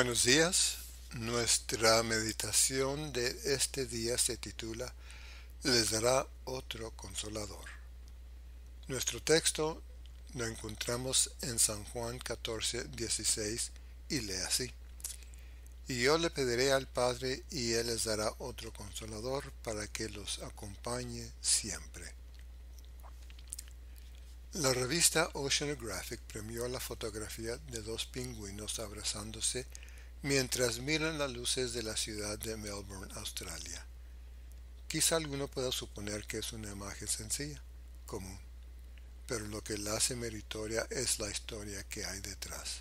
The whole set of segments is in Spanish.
Buenos días. Nuestra meditación de este día se titula Les dará otro consolador. Nuestro texto lo encontramos en San Juan 14, 16 y lee así. Y yo le pediré al Padre y Él les dará otro consolador para que los acompañe siempre. La revista Oceanographic premió la fotografía de dos pingüinos abrazándose mientras miran las luces de la ciudad de Melbourne, Australia. Quizá alguno pueda suponer que es una imagen sencilla, común, pero lo que la hace meritoria es la historia que hay detrás.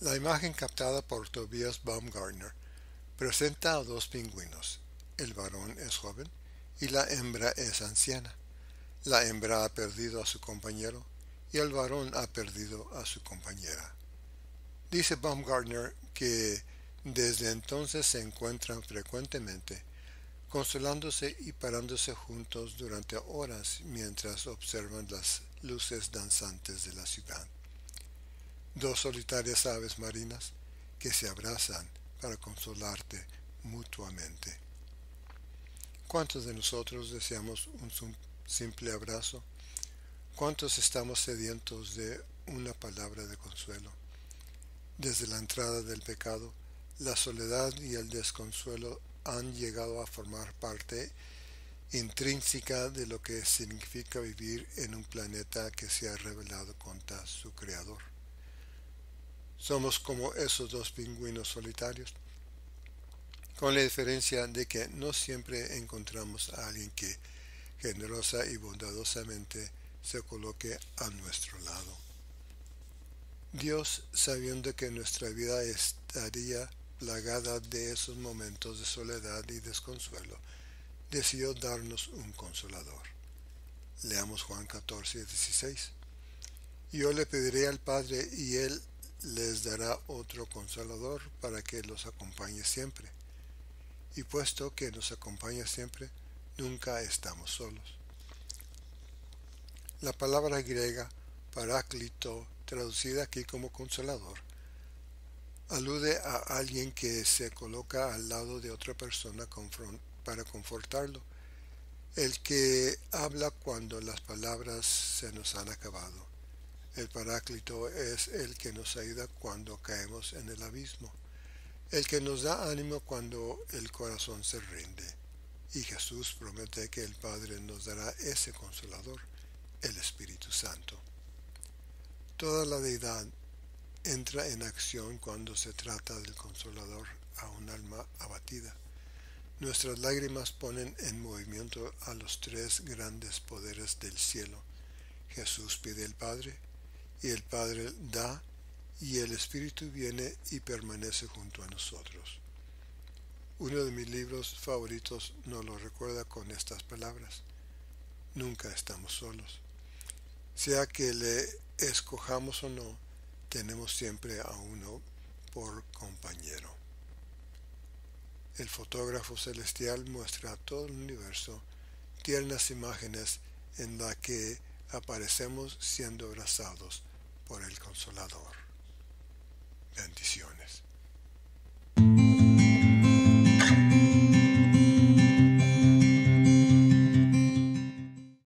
La imagen captada por Tobias Baumgartner presenta a dos pingüinos. El varón es joven y la hembra es anciana. La hembra ha perdido a su compañero y el varón ha perdido a su compañera. Dice Baumgartner que desde entonces se encuentran frecuentemente consolándose y parándose juntos durante horas mientras observan las luces danzantes de la ciudad. Dos solitarias aves marinas que se abrazan para consolarte mutuamente. ¿Cuántos de nosotros deseamos un simple abrazo. ¿Cuántos estamos sedientos de una palabra de consuelo? Desde la entrada del pecado, la soledad y el desconsuelo han llegado a formar parte intrínseca de lo que significa vivir en un planeta que se ha revelado contra su creador. Somos como esos dos pingüinos solitarios, con la diferencia de que no siempre encontramos a alguien que generosa y bondadosamente se coloque a nuestro lado. Dios, sabiendo que nuestra vida estaría plagada de esos momentos de soledad y desconsuelo, decidió darnos un consolador. Leamos Juan 14, 16. Yo le pediré al Padre y Él les dará otro consolador para que los acompañe siempre. Y puesto que nos acompaña siempre, nunca estamos solos. La palabra griega paráclito, traducida aquí como consolador, alude a alguien que se coloca al lado de otra persona para confortarlo, el que habla cuando las palabras se nos han acabado. El paráclito es el que nos ayuda cuando caemos en el abismo, el que nos da ánimo cuando el corazón se rinde y Jesús promete que el Padre nos dará ese consolador, el Espíritu Santo. Toda la deidad entra en acción cuando se trata del consolador a un alma abatida. Nuestras lágrimas ponen en movimiento a los tres grandes poderes del cielo. Jesús pide al Padre, y el Padre da, y el Espíritu viene y permanece junto a nosotros. Uno de mis libros favoritos nos lo recuerda con estas palabras. Nunca estamos solos. Sea que le escojamos o no, tenemos siempre a uno por compañero. El fotógrafo celestial muestra a todo el universo tiernas imágenes en las que aparecemos siendo abrazados por el Consolador. Bendiciones.